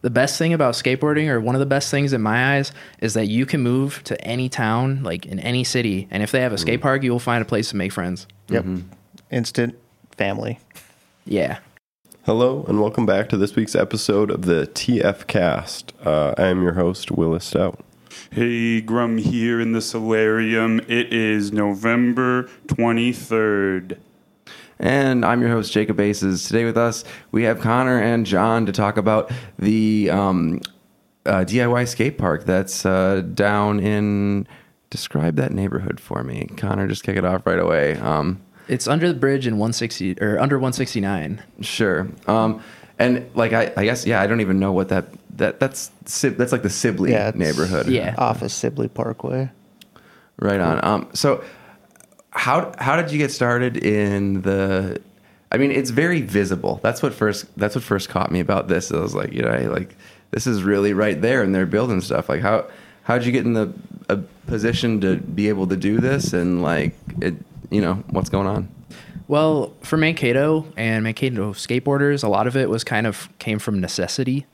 The best thing about skateboarding, or one of the best things in my eyes, is that you can move to any town, like in any city, and if they have a skate park, you will find a place to make friends. Yep. Instant family. Yeah. Hello, and welcome back to this week's episode of the TF Cast. Uh, I am your host, Willis Stout. Hey, Grum here in the solarium. It is November 23rd. And I'm your host, Jacob Aces. Today with us, we have Connor and John to talk about the um, uh, DIY skate park that's uh, down in. Describe that neighborhood for me, Connor. Just kick it off right away. Um, It's under the bridge in 160 or under 169. sure. Um, and like I, I guess yeah, I don't even know what that that that's Sib- that's like the Sibley Yeah, neighborhood. Yeah. Off of Sibley Parkway. Right on. Um, so how how did you get started in the? I mean, it's very visible. That's what first that's what first caught me about this. I was like, you know, I, like this is really right there, and they're building stuff. Like how how did you get in the a position to be able to do this, and like it, you know, what's going on? Well, for Mankato and Mankato skateboarders, a lot of it was kind of came from necessity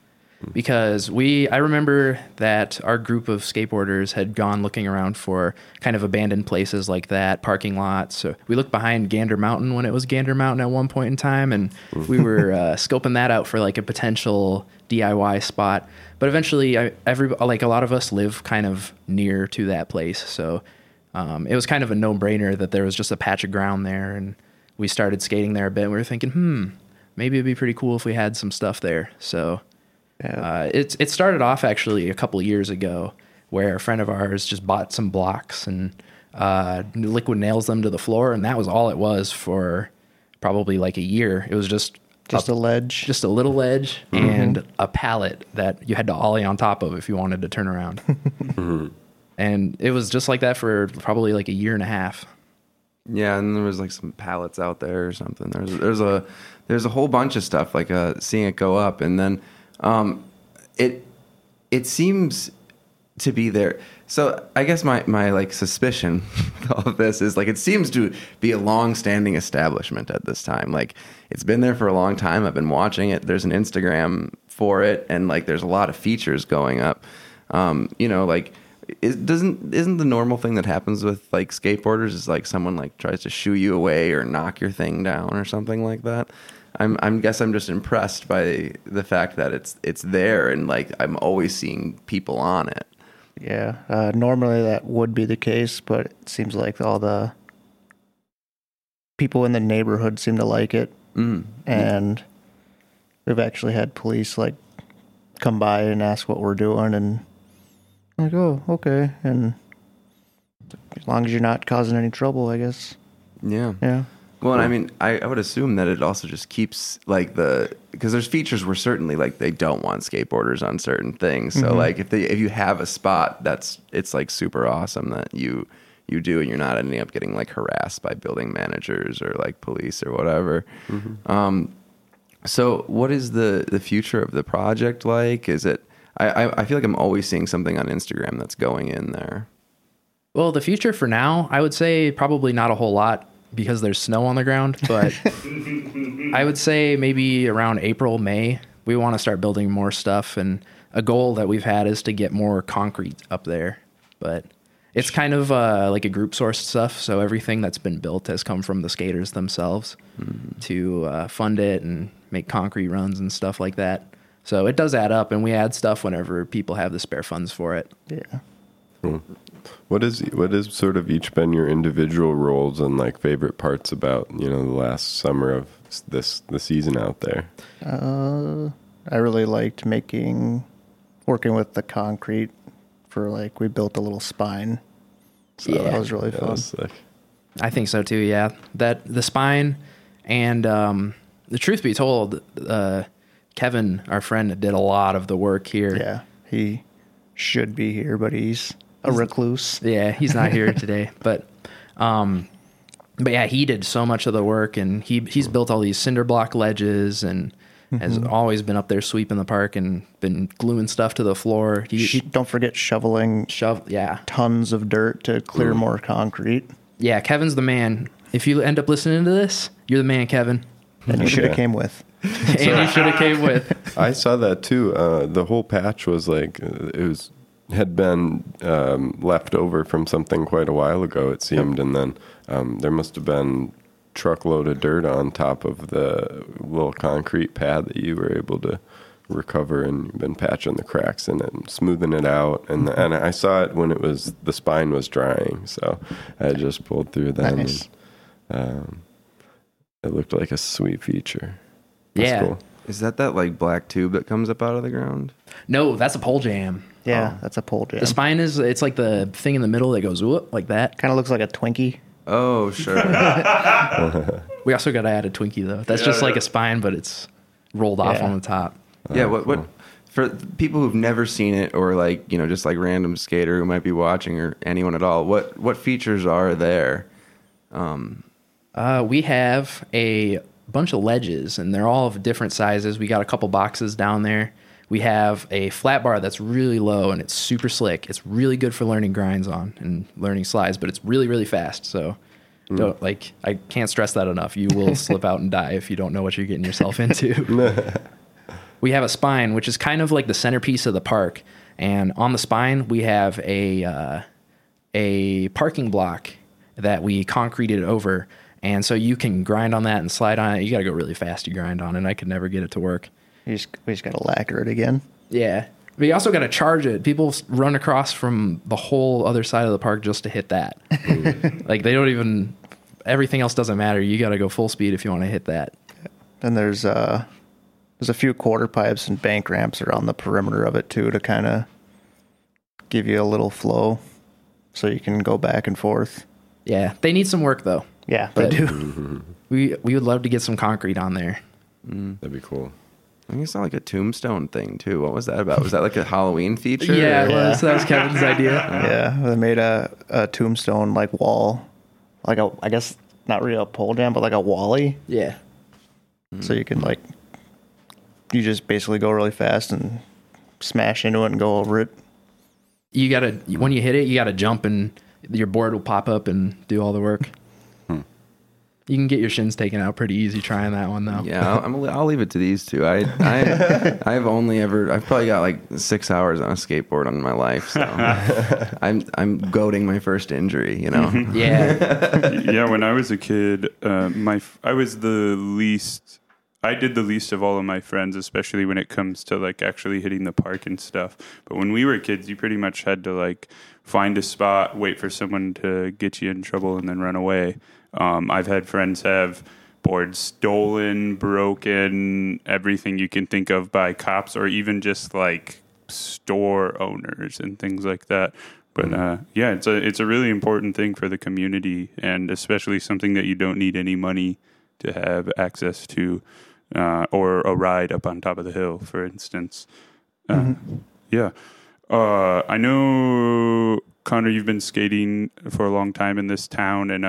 because we I remember that our group of skateboarders had gone looking around for kind of abandoned places like that, parking lots. So we looked behind Gander Mountain when it was Gander Mountain at one point in time and we were uh, scoping that out for like a potential DIY spot. But eventually I, every like a lot of us live kind of near to that place. So um, it was kind of a no-brainer that there was just a patch of ground there and we started skating there a bit. And We were thinking, hmm, maybe it'd be pretty cool if we had some stuff there. So Yeah. uh, it it started off actually a couple years ago, where a friend of ours just bought some blocks and uh, liquid nails them to the floor, and that was all it was for probably like a year. It was just Just a ledge. just a little ledge and a pallet that you had to ollie on top of if you wanted to turn around. And it was just like that for probably like a year and a half. Yeah, and there was like some pallets out there or something. There's there's a there's a whole bunch of stuff like uh, seeing it go up, and then um, it it seems to be there. So I guess my my like suspicion of this is like it seems to be a long-standing establishment at this time. Like it's been there for a long time. I've been watching it. There's an Instagram for it, and like there's a lot of features going up. Um, you know, like is, doesn't isn't the normal thing that happens with like skateboarders is like someone like tries to shoo you away or knock your thing down or something like that. I'm I'm guess I'm just impressed by the fact that it's it's there and like I'm always seeing people on it. yeah. Uh, normally that would be the case, but it seems like all the people in the neighborhood seem to like it. Mm. And we've actually had police like come by and ask what we're doing and I'm like, oh, okay. And as long as you're not causing any trouble, I guess. Yeah. Yeah. Well, and I mean, I, I would assume that it also just keeps like the because there's features where certainly like they don't want skateboarders on certain things. So like if they if you have a spot that's it's like super awesome that you you do and you're not ending up getting like harassed by building managers or like police or whatever. Um, so what is the the future of the project like? Is it I, I I feel like I'm always seeing something on Instagram that's going in there. Well, the future for now, I would say probably not a whole lot because there's snow on the ground, but I would say maybe around April, May, we want to start building more stuff. And a goal that we've had is to get more concrete up there. But it's kind of uh, like a group sourced stuff. So everything that's been built has come from the skaters themselves to uh, fund it and make concrete runs and stuff like that. So it does add up, and we add stuff whenever people have the spare funds for it. Yeah. What is what has sort of each been your individual roles and like favorite parts about you know the last summer of this the season out there? Uh, I really liked making, working with the concrete for like, we built a little spine. So Yeah. that was really fun. was sick. I think so too. Yeah, that the spine and um, the truth be told, uh, Kevin, our friend, did a lot of the work here. Yeah. He should be here, but he's a recluse. Yeah, he's not here today, but um, but yeah, he did so much of the work, and he he's built all these cinder block ledges, and has always been up there sweeping the park and been gluing stuff to the floor. He, Sh- Don't forget shoveling shove, yeah, tons of dirt to clear more concrete. yeah. Kevin's the man. If you end up listening to this, you're the man, Kevin. And you should have Yeah. came with. and you should have came with. I saw that too. Uh, the whole patch was like uh, it was had been um, left over from something quite a while ago. It seemed, and then um, there must have been truckload of dirt on top of the little concrete pad that you were able to recover and you've been patching the cracks in it and smoothing it out and and I saw it when it was the spine was drying so I just pulled through then Nice. and, um, it looked like a sweet feature That's Yeah. cool. Is that that like black tube that comes up out of the ground? No, that's a pole jam. Yeah, that's a pole jam. The spine is it's like the thing in the middle that goes whoop like that. Kind of looks like a Twinkie. Oh, sure. We also got to add a Twinkie though. That's just like a spine, but it's rolled off Yeah. on the top. yeah. What? What? For people who've never seen it, or like you know, just like random skater who might be watching, or anyone at all, what what features are there? Uh, we have a bunch of ledges, and they're all of different sizes. We got a couple boxes down there. We have a flat bar that's really low and it's super slick. It's really good for learning grinds on and learning slides, but it's really really fast. So, don't like I can't stress that enough. You will slip out and die if you don't know what you're getting yourself into. we have a spine, which is kind of like the centerpiece of the park, and on the spine we have a uh, a parking block that we concreted over. And so you can grind on that and slide on it. You got to go really fast to grind on it. I could never get it to work. You just, we just got to lacquer it again. Yeah. But you also got to charge it. People run across from the whole other side of the park just to hit that. like they don't even, everything else doesn't matter. You got to go full speed if you want to hit that. Then there's uh there's a few quarter pipes and bank ramps around the perimeter of it too to kind of give you a little flow, so you can go back and forth. Yeah. They need some work though. Yeah, they But- do. We, we would love to get some concrete on there. that'd be cool I think it's not like a tombstone thing too. What was that about? Was that like a Halloween feature? Yeah, it was. That was Kevin's idea. Uh-huh. yeah, they made a, a tombstone like wall, like a I guess not really a pole jam, but like a wally, Yeah. so you can like you just basically go really fast and smash into it and go over it. You got to, when you hit it, you got to jump and your board will pop up and do all the work. You can get your shins taken out pretty easy trying that one though. Yeah, I'll, I'm, I'll leave it to these two. I, I, I've only ever, I've probably got like six hours on a skateboard in my life. So I'm, I'm goading my first injury. You know. Yeah. yeah, when I was a kid, uh, my f- I was the least. I did the least of all of my friends, especially when it comes to like actually hitting the park and stuff. But when we were kids, you pretty much had to like find a spot, wait for someone to get you in trouble, and then run away. Um, I've had friends have boards stolen, broken, everything you can think of by cops, or even just like store owners and things like that. But uh, yeah, it's a it's a really important thing for the community, and especially something that you don't need any money to have access to, uh, or a ride up on top of the hill, for instance. Uh, Yeah, uh, I know Connor. You've been skating for a long time in this town, and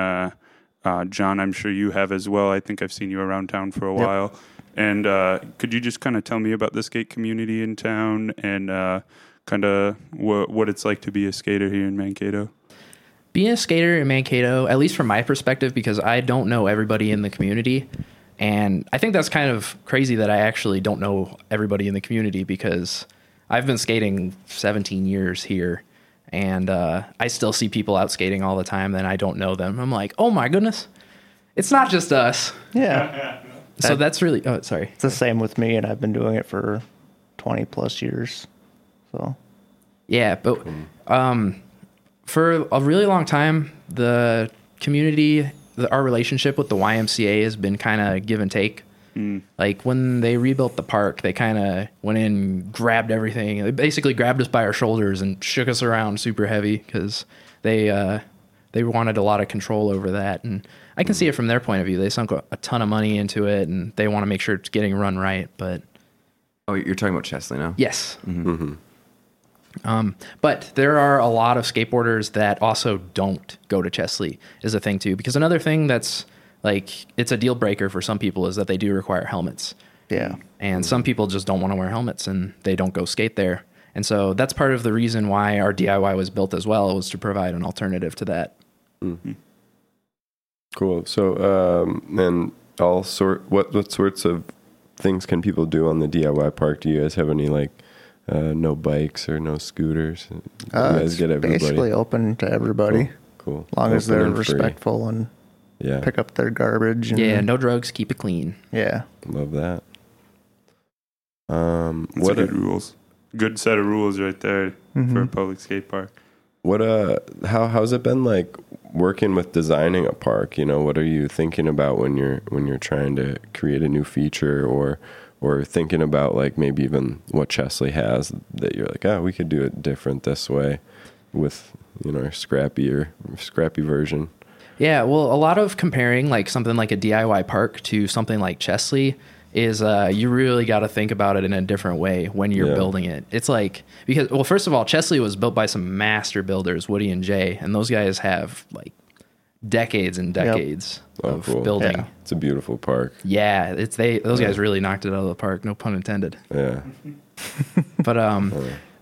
uh, John, I'm sure you have as well. I think I've seen you around town for a Yep. while. And uh, could you just kind of tell me about the skate community in town and uh, kind of what what it's like to be a skater here in Mankato? Being a skater in Mankato, at least from my perspective, because I don't know everybody in the community. And I think that's kind of crazy that I actually don't know everybody in the community because I've been skating 17 years here and uh, I still see people out skating all the time and I don't know them. I'm like, oh my goodness, it's not just us. Yeah, So That- that's really, oh, sorry. it's the same with me, and I've been doing it for twenty plus years. So Yeah, but um, for a really long time, the community, the, our relationship with the YMCA has been kind of give and take. Like when they rebuilt the park, they kind of went in, grabbed everything. They basically grabbed us by our shoulders and shook us around super heavy because they uh, they wanted a lot of control over that. And I can see it from their point of view. They sunk a, a ton of money into it, and they want to make sure it's getting run right. But Oh, you're talking about Chesley now. Yes. Um, but there are a lot of skateboarders that also don't go to Chesley is a thing too. Because another thing that's like it's a deal breaker for some people is that they do require helmets, yeah, and some people just don't want to wear helmets and they don't go skate there. And so that's part of the reason why our DIY was built as well was to provide an alternative to that. Cool. So, um, and all sort what what sorts of things can people do on the DIY park? Do you guys have any like uh, no bikes or no scooters? You Uh, guys it's get everybody. basically open to everybody, Cool. as long as they're and free. respectful and Yeah. pick up their garbage. And, Yeah, no drugs, keep it clean. Yeah. Love that. Um, That's what good rules. Good set of rules right there for a public skate park. what uh how how's it been like working with designing a park? You know, what are you thinking about when you're when you're trying to create a new feature or or thinking about like maybe even what Chesley has that you're like, oh, we could do it different this way with you know our or scrappy version. Yeah, well, a lot of comparing like something like a DIY park to something like Chesley is uh, you really got to think about it in a different way when you're Yeah. building it. It's like because well, first of all, Chesley was built by some master builders, Woody and Jay, and those guys have like decades and decades Oh, of cool. building. Yeah. It's a beautiful park. Yeah, it's they those guys really knocked it out of the park. No pun intended. Yeah. But um,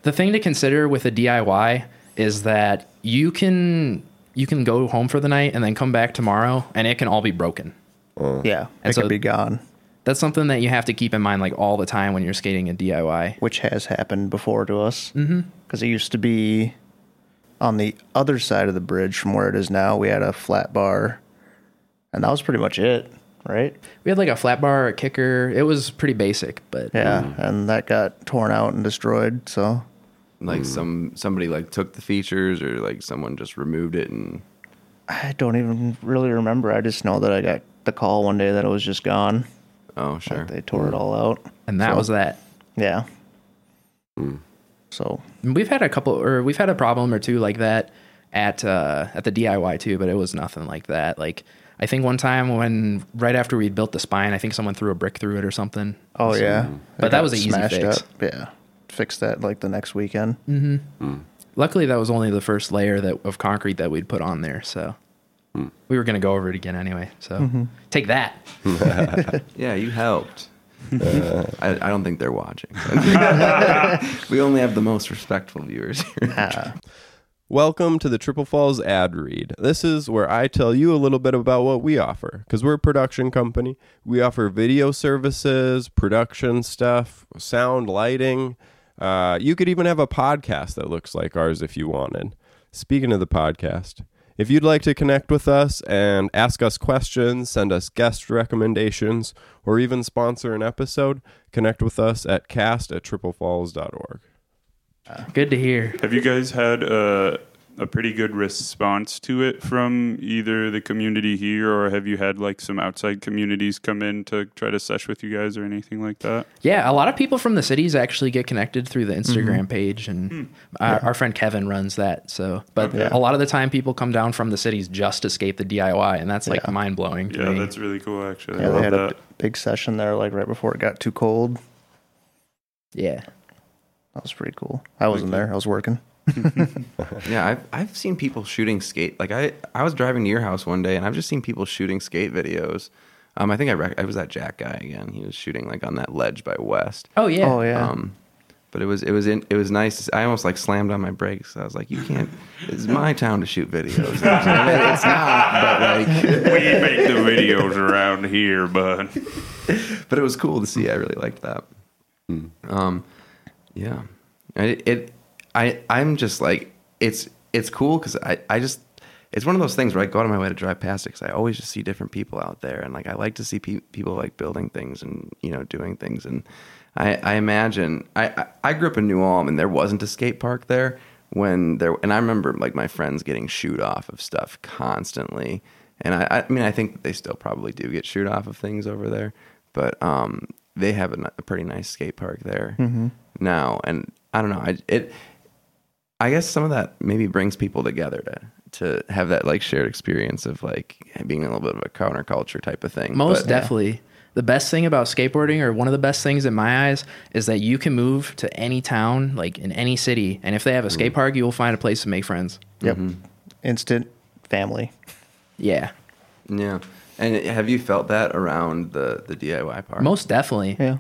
the thing to consider with a DIY is that you can you can go home for the night and then come back tomorrow, and it can all be broken. Yeah. And It so- could be gone, That's something that you have to keep in mind like all the time when you're skating a DIY. which has happened before to us. Mm-hmm. Because it used to be on the other side of the bridge from where it is now. We had a flat bar, and that was pretty much it, right? We had like a flat bar, a kicker. It was pretty basic, but Yeah. And that got torn out and destroyed. So Like hmm. some somebody like took the features or like someone just removed it and I don't even really remember. I just know that I got the call one day that it was just gone. oh sure. Like they tore it hmm. all out. and that So, was that. Yeah. Hmm. So We've had a couple, or we've had a problem or two like that at uh, at the DIY too, but it was nothing like that. Like I think one time when right after we built the spine, I think someone threw a brick through it or something. Oh yeah, But It that was an easy fix. Up. Yeah, fixed that like the next weekend. Mm-hmm. Hmm. Luckily, that was only the first layer that of concrete that we'd put on there, so hmm. we were going to go over it again anyway. So mm-hmm. take that. Yeah, you helped. Uh. I, I don't think they're watching. we only have the most respectful viewers here. Ah. Welcome to the Triple Falls ad read. This is where I tell you a little bit about what we offer because we're a production company. We offer video services, production stuff, sound, lighting. Uh, you could even have a podcast that looks like ours if you wanted. Speaking of the podcast, if you'd like to connect with us and ask us questions, send us guest recommendations, or even sponsor an episode, connect with us at cast at triplefalls.org. Good to hear. Have you guys had a, a pretty good response to it from either the community here or have you had like some outside communities come in to try to sesh with you guys or anything like that? Yeah, a lot of people from the cities actually get connected through the mm-hmm. Instagram page, and hmm. our, our friend Kevin runs that. So, but Yeah. a lot of the time, people come down from the cities just to skate the DIY, and that's like Yeah. mind blowing. Yeah, that's really cool actually. Yeah, I they had that. a big session there, like right before it got too cold. yeah. That was pretty cool. I wasn't there. I was working. Yeah, I've I've seen people shooting skate. Like I I was driving to your house one day and I've just seen people shooting skate videos. Um, I think I rec- I was that Jack guy again. He was shooting like on that ledge by West. Oh yeah. Oh yeah. Um, but it was it was in, it was nice. I almost like slammed on my brakes. I was like, "You can't. It's my town to shoot videos." it's not, but like, we make the videos around here, bud. but it was cool to see. I really liked that. Um, yeah, I, it. I I'm just like it's it's cool because I I just it's one of those things where I go out of my way to drive past it because I always just see different people out there and like I like to see pe- people like building things and you know doing things and I I imagine I I, I grew up in New Ulm and there wasn't a skate park there when there and I remember like my friends getting shoot off of stuff constantly. And I I mean I think they still probably do get shoot off of things over there but um they have a pretty nice skate park there now. And I don't know I it I guess some of that maybe brings people together to to have that like shared experience of like being a little bit of a counterculture type of thing. Most But- definitely. The best thing about skateboarding, or one of the best things in my eyes, is that you can move to any town, like in any city, and if they have a skate park, you will find a place to make friends. yep. Mm-hmm. Instant family. Yeah, Yeah. And have you felt that around the the DIY part? most definitely. Yeah.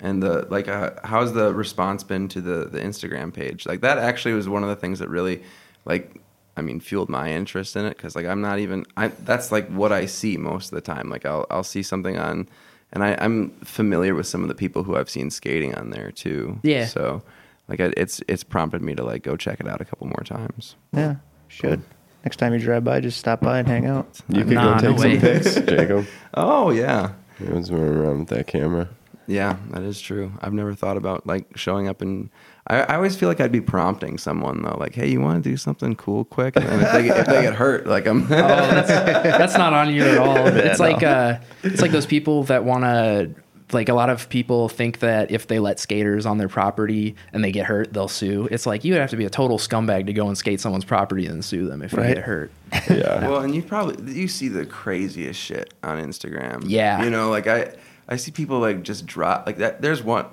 And the like, uh, how's the response been to the the Instagram page? Like that actually was one of the things that really, like, I mean, fueled my interest in it because like I'm not even I that's like what I see most of the time. Like I'll I'll see something on, and I, I'm familiar with some of the people who I've seen skating on there too. Yeah. So like I, it's it's prompted me to like go check it out a couple more times. Yeah, should. Next time you drive by, just stop by and hang out. You could Nah, go no take some pics, Jacob. Oh yeah. I was running around with that camera. Yeah, that is true. I've never thought about like showing up and I, I always feel like I'd be prompting someone though, like, "Hey, you want to do something cool, quick?" And if they, if they get hurt, like I'm. Oh, that's, that's not on you at all. It's no. like uh, it's like those people that want to. Like a lot of people think that if they let skaters on their property and they get hurt, they'll sue. It's like you would have to be a total scumbag to go and skate someone's property and sue them if you get hurt. Yeah. Well, and you probably you see the craziest shit on Instagram. Yeah. you know, like I I see people like just drop like that. There's one.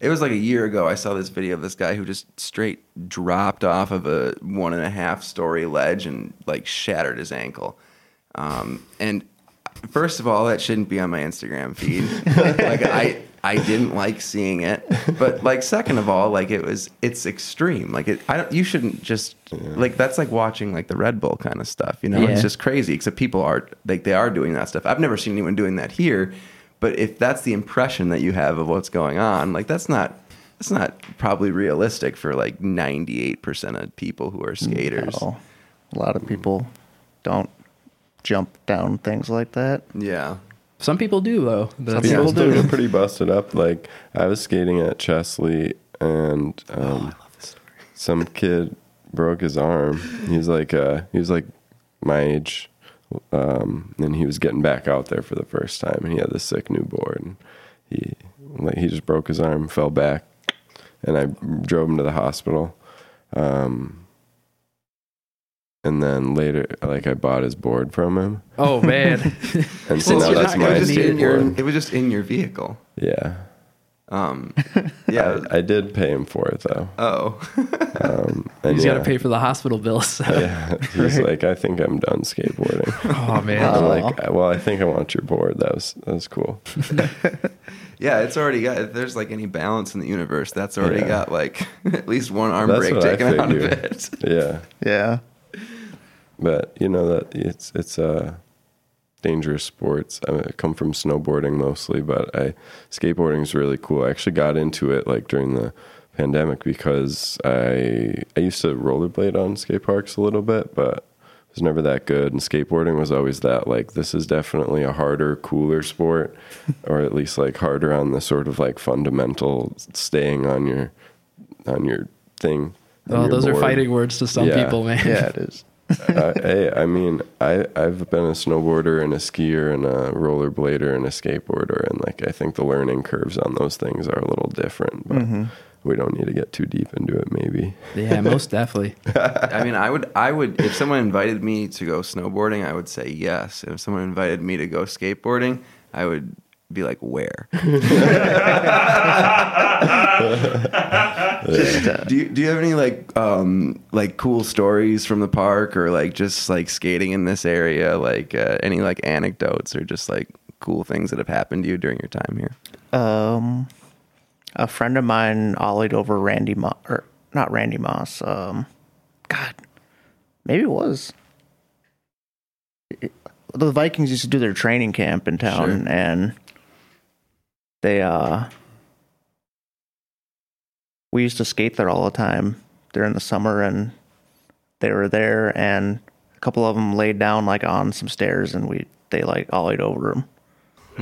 It was like a year ago. I saw this video of this guy who just straight dropped off of a one and a half story ledge and like shattered his ankle. Um, and first of all, that shouldn't be on my Instagram feed. like I. I didn't like seeing it, but like second of all, like it was it's extreme. Like it, I don't. You shouldn't just like that's like watching like the Red Bull kind of stuff. You know, Yeah. it's just crazy. Except people are like they are doing that stuff. I've never seen anyone doing that here, but if that's the impression that you have of what's going on, like that's not that's not probably realistic for like ninety eight percent of people who are skaters. No. A lot of people don't jump down things like that. Yeah, Some people do though. That's- People Yeah. do get pretty busted up. Like I was skating at Chesley, and um, some kid broke his arm. He's like, uh, he was like my age, um, and he was getting back out there for the first time, and he had this sick new board. And he like he just broke his arm, fell back, and I drove him to the hospital. Um, and then later, like I bought his board from him, Oh man. and so Well, now that's not my gonna it was, just in your, it was just in your vehicle. Yeah. Um, yeah. I, I did pay him for it though. oh, Um, and He's yeah, got to pay for the hospital bills. Yeah, he's like, I think I'm done skateboarding. oh man. I'm like, well, I think I want your board. That was that was cool. yeah. It's already got. If there's like any balance in the universe, that's already Yeah. got like at least one arm That's break taken out of it. Yeah, Yeah. but you know that it's it's uh, dangerous sports. I, come from snowboarding mostly, but I skateboarding is really cool. I actually got into it like during the pandemic because I I used to rollerblade on skate parks a little bit, but it was never that good. And skateboarding was always that like this is definitely a harder, cooler sport, or at least like harder on the sort of like fundamental staying on your on your thing. Oh, your those are fighting words to some Yeah. people, man. Yeah, it is. Uh, hey, I mean, I I've been a snowboarder and a skier and a rollerblader and a skateboarder, and like I think the learning curves on those things are a little different, but we don't need to get too deep into it. Maybe. Yeah, most definitely. I mean, I would, I would, if someone invited me to go snowboarding, I would say yes. If someone invited me to go skateboarding, I would be like, where? Just, uh, Do you, do you have any like, um, like cool stories from the park or like just like skating in this area? Like, uh, any like anecdotes or just like cool things that have happened to you during your time here? um, a friend of mine ollied over Randy Moss, or not Randy Moss. Um, God, maybe it was. It- the Vikings used to do their training camp in town, Sure. and they uh, we used to skate there all the time during the summer, and they were there, and a couple of them laid down like on some stairs, and we they like ollied over them.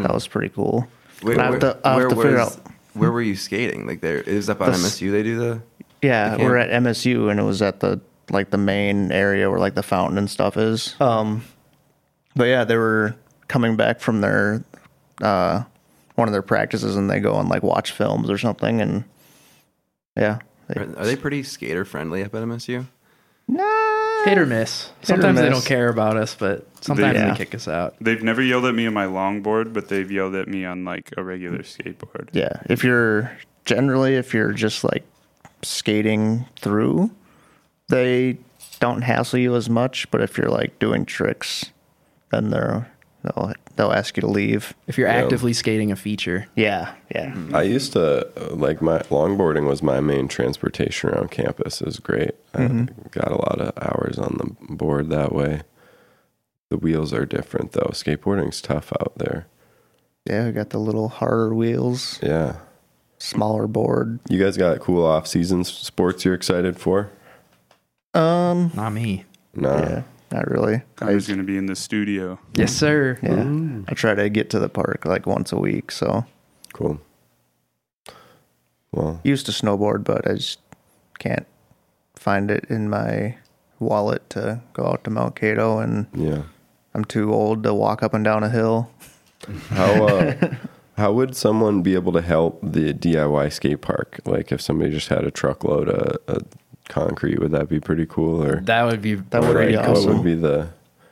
That was pretty cool. Wait, I have to, I have to figure was- out. where were you skating? Like there is it up on The MSU. They do the. Yeah, the we're at MSU, and it was at the like the main area where like the fountain and stuff is. Um, but yeah, they were coming back from their uh one of their practices, and they go and like watch films or something, and yeah, they, Are, are they pretty skater friendly up at MSU? nah, Hit or miss. or Sometimes they miss. don't care about us, but sometimes Yeah. they kick us out. They've never yelled at me on my longboard, but they've yelled at me on like a regular skateboard. Yeah, if you're generally if you're just like skating through, they don't hassle you as much. But if you're like doing tricks, then they're they'll they'll ask you to leave. If you're Yeah. actively skating a feature, Yeah, yeah. I used to like my longboarding was my main transportation around campus. It was great. I got a lot of hours on the board that way. The wheels are different though. Skateboarding's tough out there. Yeah, we got the little harder wheels, Yeah. smaller board. You guys got cool off season sports you're excited for? Um, not me. No. yeah, not really. I was going to be in the studio. Yes, sir. Yeah, I try to get to the park like once a week. So Cool. Well, used to snowboard, but I just can't find it in my wallet to go out to Mount Kato, and yeah. I'm too old to walk up and down a hill. How uh, how would someone be able to help the DIY skate park? Like if somebody just had a truckload of, of concrete, would that be pretty cool? Or That would be That would Like, be what awesome. would be the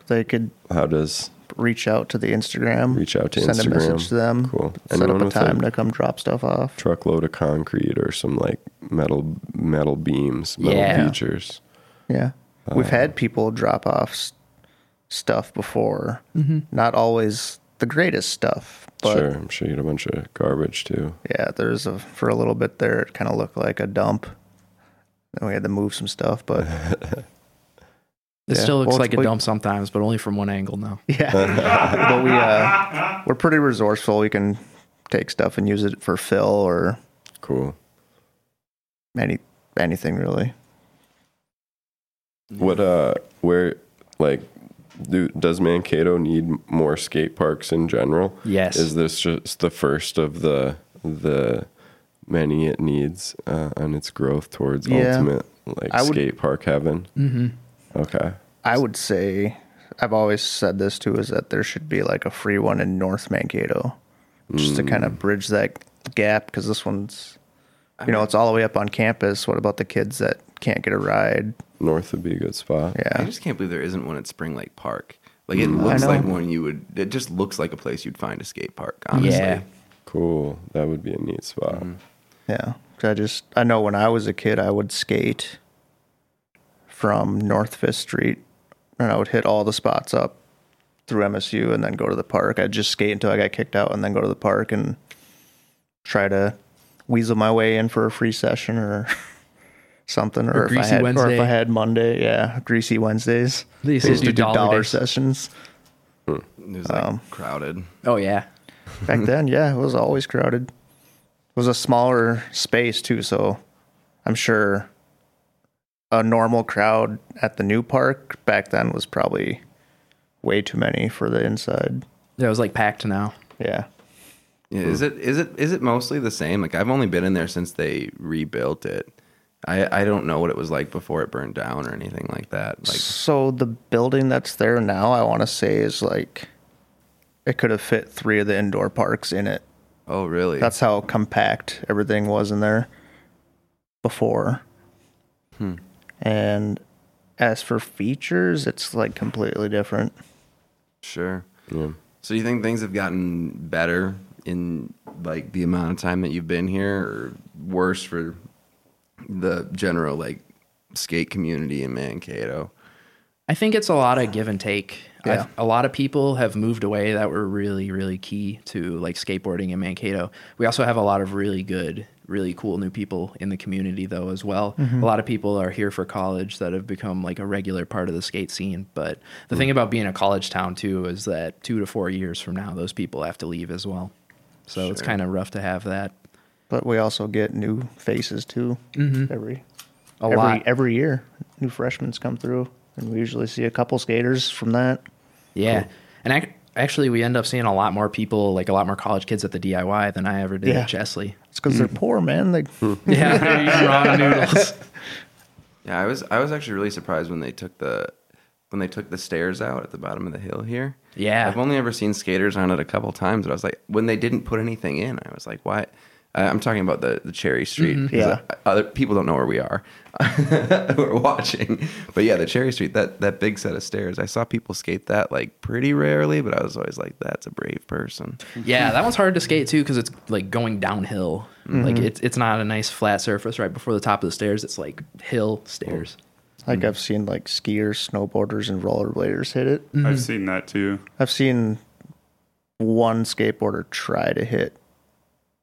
They could how does reach out to the Instagram, Reach out to send a Instagram. message to them, Cool. set Anyone up a time a- to come drop stuff off. truckload of concrete or some like metal metal beams, metal Yeah. features? Yeah, we've uh, had people drop off stuff before. Mm-hmm. Not always the greatest stuff, but sure, I'm sure you had a bunch of garbage too. yeah, there's a for a little bit there. It kind of looked like a dump. Then we had to move some stuff, but It Yeah. still looks Well, like a we- dump sometimes, but only from one angle now. yeah, but we uh, we're pretty resourceful. We can take stuff and use it for fill or Cool. any anything really. What uh, where like, do does Mankato need more skate parks in general? Yes. Is this just the first of the the many it needs uh, on its growth towards Yeah. ultimate like I would- skate park heaven? mm-hmm. Okay. I would say I've always said this too is that there should be like a free one in North Mankato, just to kind of bridge that gap because this one's, you know, it's all the way up on campus. What about the kids that can't get a ride? North would be a good spot. Yeah. I just can't believe there isn't one at Spring Lake Park. Like it I looks like one you would. It just looks like a place you'd find a skate park. Honestly. Yeah. Cool. That would be a neat spot. Mm-hmm. Yeah. 'Cause I just I know when I was a kid, I would skate from North Fifth Street, and I would hit all the spots up through MSU, and then go to the park. I'd just skate until I got kicked out, and then go to the park and try to weasel my way in for a free session or something, or, Or if I Greasy had, or if I had Monday, yeah, greasy Wednesdays. They used They to used do to do dollar dollar sessions. It was like Um, crowded. Oh yeah. Back then, yeah, it was always crowded. It was a smaller space too, so I'm sure a normal crowd at the new park back then was probably way too many for the inside. Yeah, it was like packed now. Yeah. Yeah, is it is it is it mostly the same? Like I've only been in there since they rebuilt it. I I don't know what it was like before it burned down or anything like that. Like so the building that's there now, I want to say is like it could have fit three of the indoor parks in it. Oh really? That's how compact everything was in there before. Hmm. And as for features, it's like completely different. sure. Yeah. So you think things have gotten better in like the amount of time that you've been here, or worse for the general like skate community in Mankato? I think it's a lot of give and take. Yeah. A lot of people have moved away that were really, really key to like skateboarding in Mankato. We also have a lot of really good, really cool new people in the community though as well. Mm-hmm. A lot of people are here for college that have become like a regular part of the skate scene. But the mm. thing about being a college town too is that two to four years from now, those people have to leave as well. So it's kind of rough to have that. But we also get new faces too mm-hmm. every A every, lot. every year. New freshmen come through, and we usually see a couple skaters from that. Yeah. And ac actually, we end up seeing a lot more people, like a lot more college kids at the DIY than I ever did Yeah. at Chesley. It's because they're hmm. poor, man. They hmm. Yeah, they're eating ramen noodles. Yeah, I was I was actually really surprised when they took the when they took the stairs out at the bottom of the hill here. Yeah. I've only ever seen skaters on it a couple times, but I was like, when they didn't put anything in, I was like, why? Uh, I'm talking about the, the Cherry Street. Mm-hmm. 'cause, Yeah. uh, Other people don't know where we are. We're watching, but yeah, the Cherry Street that that big set of stairs. I saw people skate that like pretty rarely, but I was always like, that's a brave person. Yeah, that one's hard to skate too because it's like going downhill. Like it's it's not a nice flat surface right before the top of the stairs. It's like hill stairs. like I've seen like skiers, snowboarders, and rollerbladers hit it. I've seen that too. I've seen one skateboarder try to hit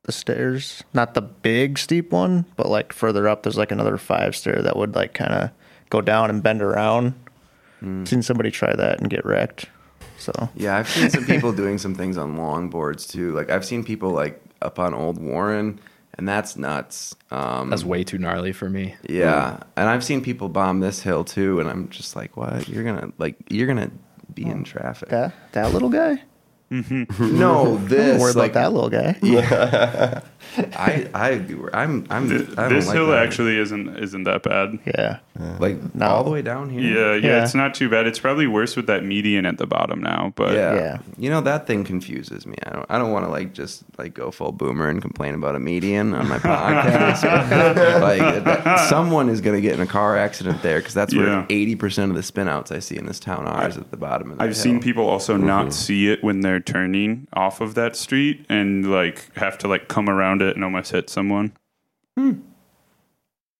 the stairs. Not the big steep one, but like further up, there's like another five stair that would like kind of go down and bend around. Seen somebody try that and get wrecked. So Yeah, I've seen some people doing some things on longboards too. Like I've seen people like up on Old Warren, and that's nuts. Um, That's way too gnarly for me. yeah, and I've seen people bomb this hill too, and I'm just like, what? You're gonna like you're gonna be in traffic. that that little guy. Mm-hmm. No, Don't this worry like about that little guy. Yeah, I I I'm I'm Th- I this like hill that. actually isn't isn't that bad. Yeah. like No. all the way down here. Yeah, yeah, Yeah. it's not too bad. It's probably worse with that median at the bottom now, but Yeah. Yeah. You know that thing confuses me. I don't I don't want to like just like go full boomer and complain about a median on my podcast. like that, someone is going to get in a car accident there cuz that's where Yeah. 80% of the spin outs I see in this town are is at the bottom of the I've seen people also not mm-hmm. see it when they're turning off of that street and like have to like come around it and almost hit someone.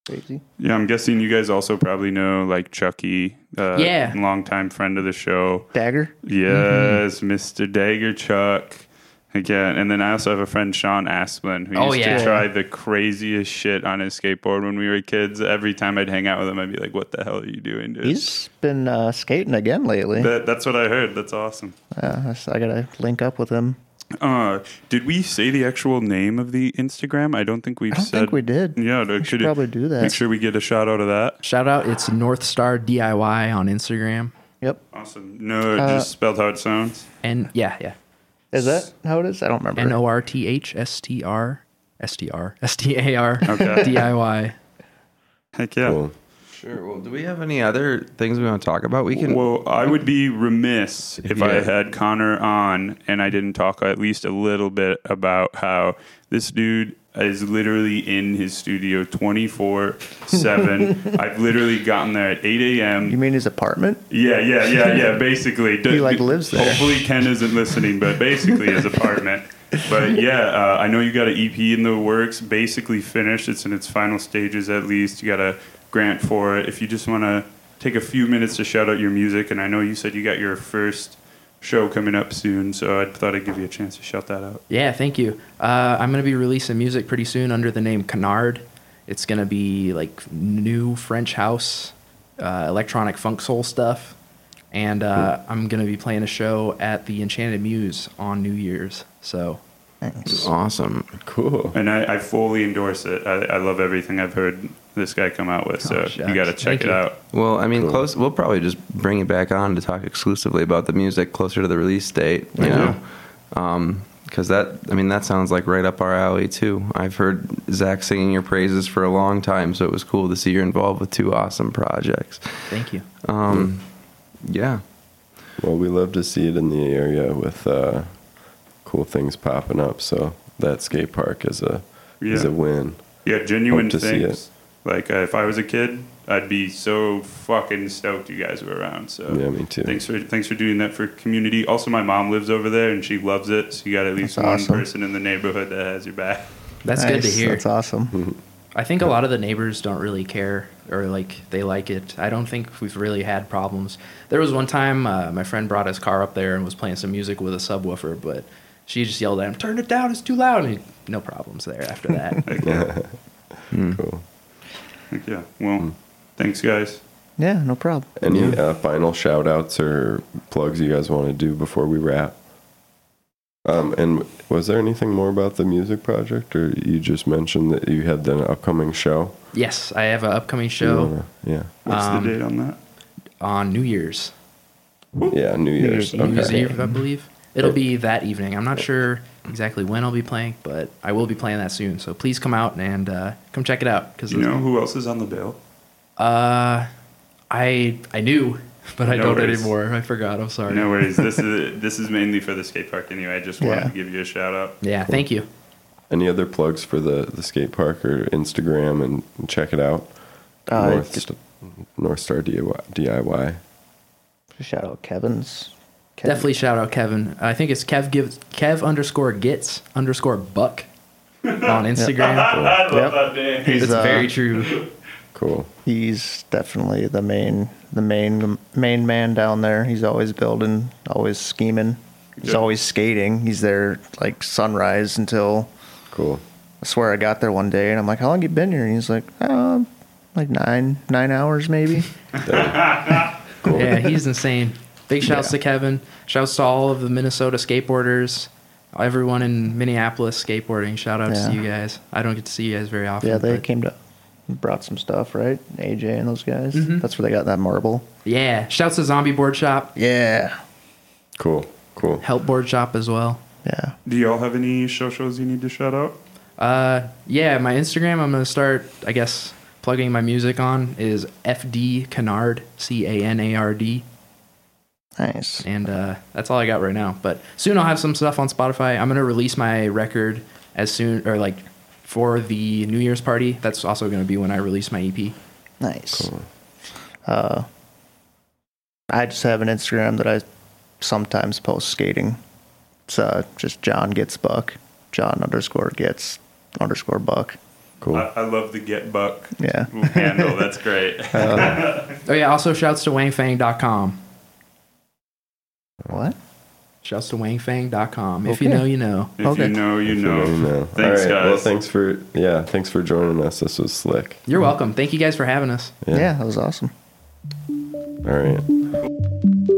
Crazy. Yeah, I'm guessing you guys also probably know like Chucky, uh, Yeah. longtime friend of the show. Dagger. Yes, Mr. Dagger Chuck. Again, and then I also have a friend Sean Asplin who Oh, used yeah. to try the craziest shit on his skateboard when we were kids. Every time I'd hang out with him, I'd be like, "What the hell are you doing, dude?" He's been uh, skating again lately. that, that's what I heard. That's awesome. Uh, so I gotta link up with him. Uh, did we say the actual name of the Instagram? I don't think we've I don't said. think we did. Yeah, We should probably do that. Make sure we get a shout out of that. Shout out, it's North Star DIY on Instagram. Yep. Awesome. No, Uh, just spelled how it sounds. And yeah, yeah. Is that how it is? I don't remember. N O R T H S T R S T R S T A R Okay. D I Y. Heck yeah. Cool. Sure. Well, do we have any other things we want to talk about? We can Well, I would be remiss if I had Connor on and I didn't talk at least a little bit about how this dude is literally in his studio 24 7. I've literally gotten there at 8 a.m. You mean his apartment? Yeah, yeah, yeah, yeah. Basically, He, like, lives there. Hopefully, Ken isn't listening, but basically, his apartment. But yeah, uh, I know you got an EP in the works, basically finished. It's in its final stages, at least. You got a grant for it. If you just want to take a few minutes to shout out your music, and I know you said you got your first show coming up soon, so I thought I'd give you a chance to shout that out. Yeah, thank you. Uh, I'm going to be releasing music pretty soon under the name Canard. It's going to be like new French house, uh, electronic funk soul stuff. And uh, I'm going to be playing a show at the Enchanted Muse on New Year's. So Thanks. awesome. Cool. And I, I fully endorse it. I, I love everything I've heard this guy come out with, so Oh, you got to check Thank it you. out. Well, I mean, Cool. close. We'll probably just bring it back on to talk exclusively about the music closer to the release date. You Yeah. know, because that. I mean, that sounds like right up our alley too. I've heard Zach singing your praises for a long time, so it was cool to see you're involved with two awesome projects. thank you. Um, yeah. Well, we love to see it in the area with uh, cool things popping up. So that skate park is a is a win. Yeah, genuine Hope to see things. Like uh, if I was a kid, I'd be so fucking stoked you guys were around. So Yeah, me too. thanks for thanks for doing that for community. Also, my mom lives over there and she loves it. So you got at least That's one awesome. person in the neighborhood that has your back. That's good to hear. That's awesome. I think a lot of the neighbors don't really care or like they like it. I don't think we've really had problems. There was one time uh, my friend brought his car up there and was playing some music with a subwoofer, but she just yelled at him, "Turn it down! It's too loud!" And he, no problems there after that. Heck yeah. Cool. Heck yeah. Well, thanks guys. Yeah, no problem. Any uh, final shout outs or plugs you guys want to do before we wrap? Um, and was there anything more about the music project, or you just mentioned that you had the upcoming show? yes, I have an upcoming show wanna- yeah, What's Um, the date on that? on New Year's, yeah, New Year's. Year's Eve. New Year's Eve, I believe. It'll be that evening. I'm not sure exactly when I'll be playing, but I will be playing that soon. So please come out and uh, come check it out. Because you know who else is on the bill? uh, I I knew, but I No don't worries. anymore. I forgot. I'm sorry. No worries. this is this is mainly for the skate park anyway. I just wanted Yeah. to give you a shout out. Yeah, thank you. Any other plugs for the, the skate park or Instagram and check it out? Uh, North, just- St- North Star DIY. DIY. Shout out Kevin's. Kevin. Definitely shout out Kevin. I think it's Kev gives Kev underscore gets underscore buck on Instagram. I love Yep. that name. He's, It's uh, very true. Cool. He's definitely the main, the main, main man down there. He's always building, always scheming. he's Good. always skating. He's there like sunrise until Cool. I swear I got there one day and I'm like, how long you been here? And he's like, um, like nine nine hours maybe. Cool. Yeah, he's insane. Big shouts Yeah. to Kevin. Shouts to all of the Minnesota skateboarders. Everyone in Minneapolis skateboarding. Shout out Yeah. to you guys. I don't get to see you guys very often. yeah, they but- came to brought some stuff, right? AJ and those guys. Mhm. That's where they got that marble. Yeah. Shouts to Zombie Board Shop. Yeah. Cool. Cool. Help Board Shop as well. Yeah. Do y'all have any show shows you need to shout out? Uh, yeah, my Instagram. I'm gonna start. I guess plugging my music on is FD Canard, C A N A R D, Nice. and uh, that's all I got right now. But soon I'll have some stuff on Spotify. I'm gonna release my record as soon or like for the New Year's party. That's also gonna be when I release my EP. Nice. Cool. Uh, I just have an Instagram that I sometimes post skating. It's uh, just John gets buck. John underscore gets underscore buck. Cool. I, I love the Get Buck Yeah. handle. That's great. Oh yeah, also shouts to wangfang.com. What? Shouts to wangfang.com. If you Okay. know, you know. If Okay. you know, you If know. you know. Thanks, All right. guys. Well, thanks for yeah, thanks for joining us. This was slick. You're welcome. Thank you guys for having us. Yeah, that was awesome. All right.